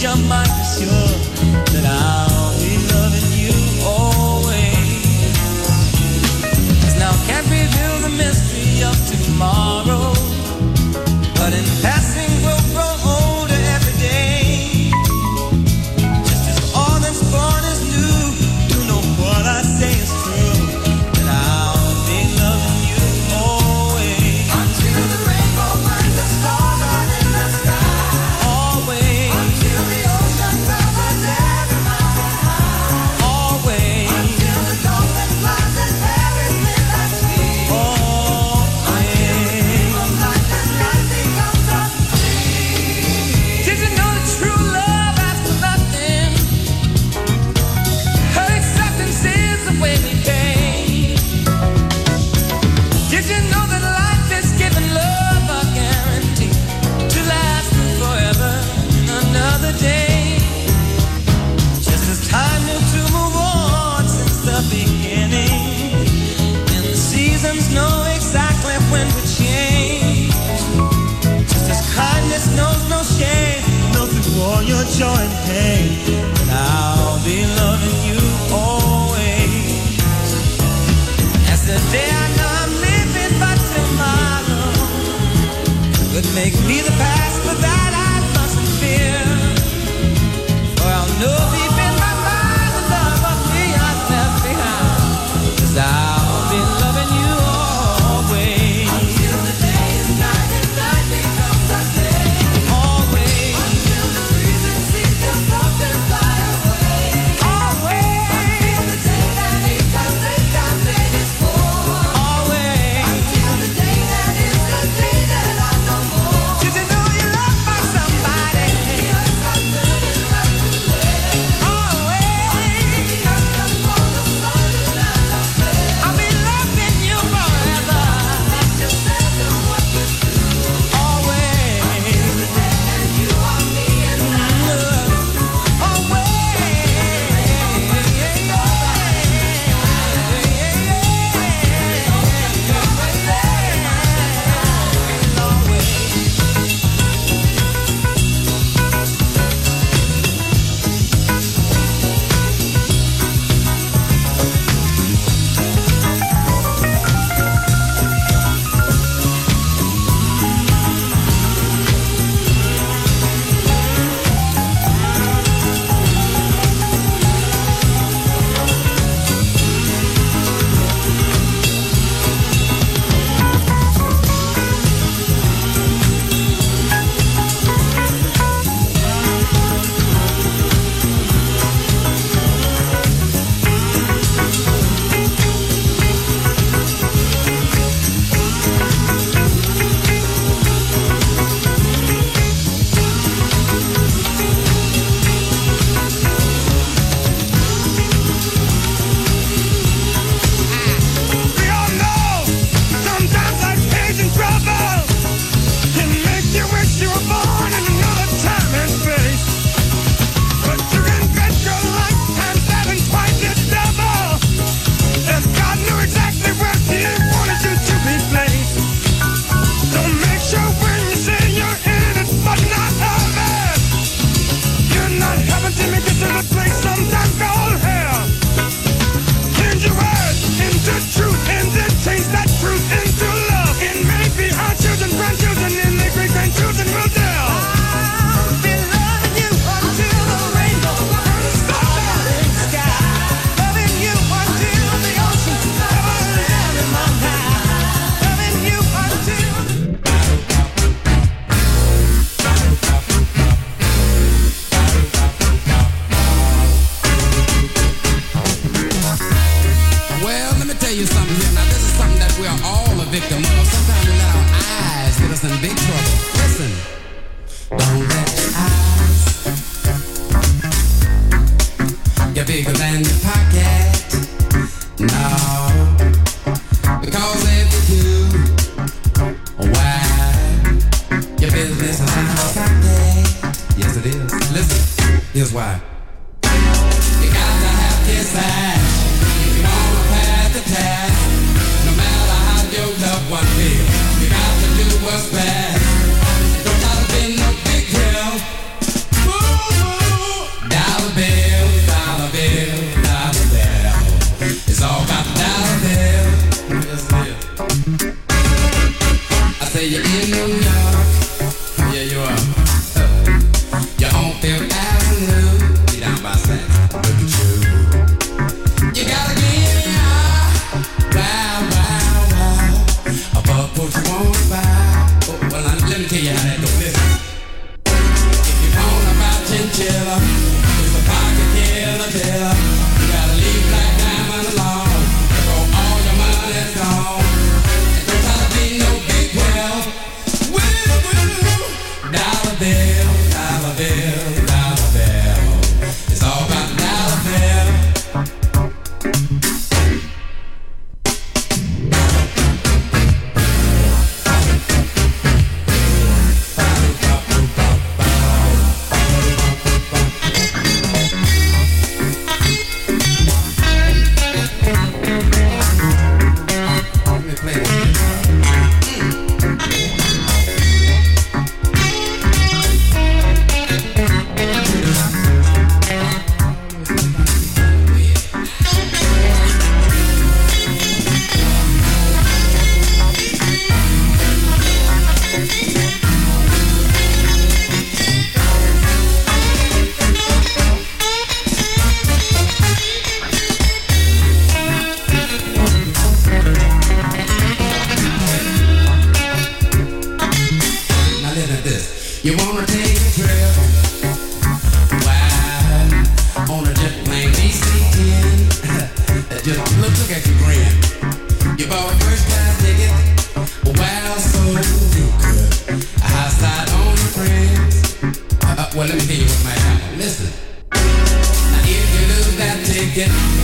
jamais se terá. Yeah.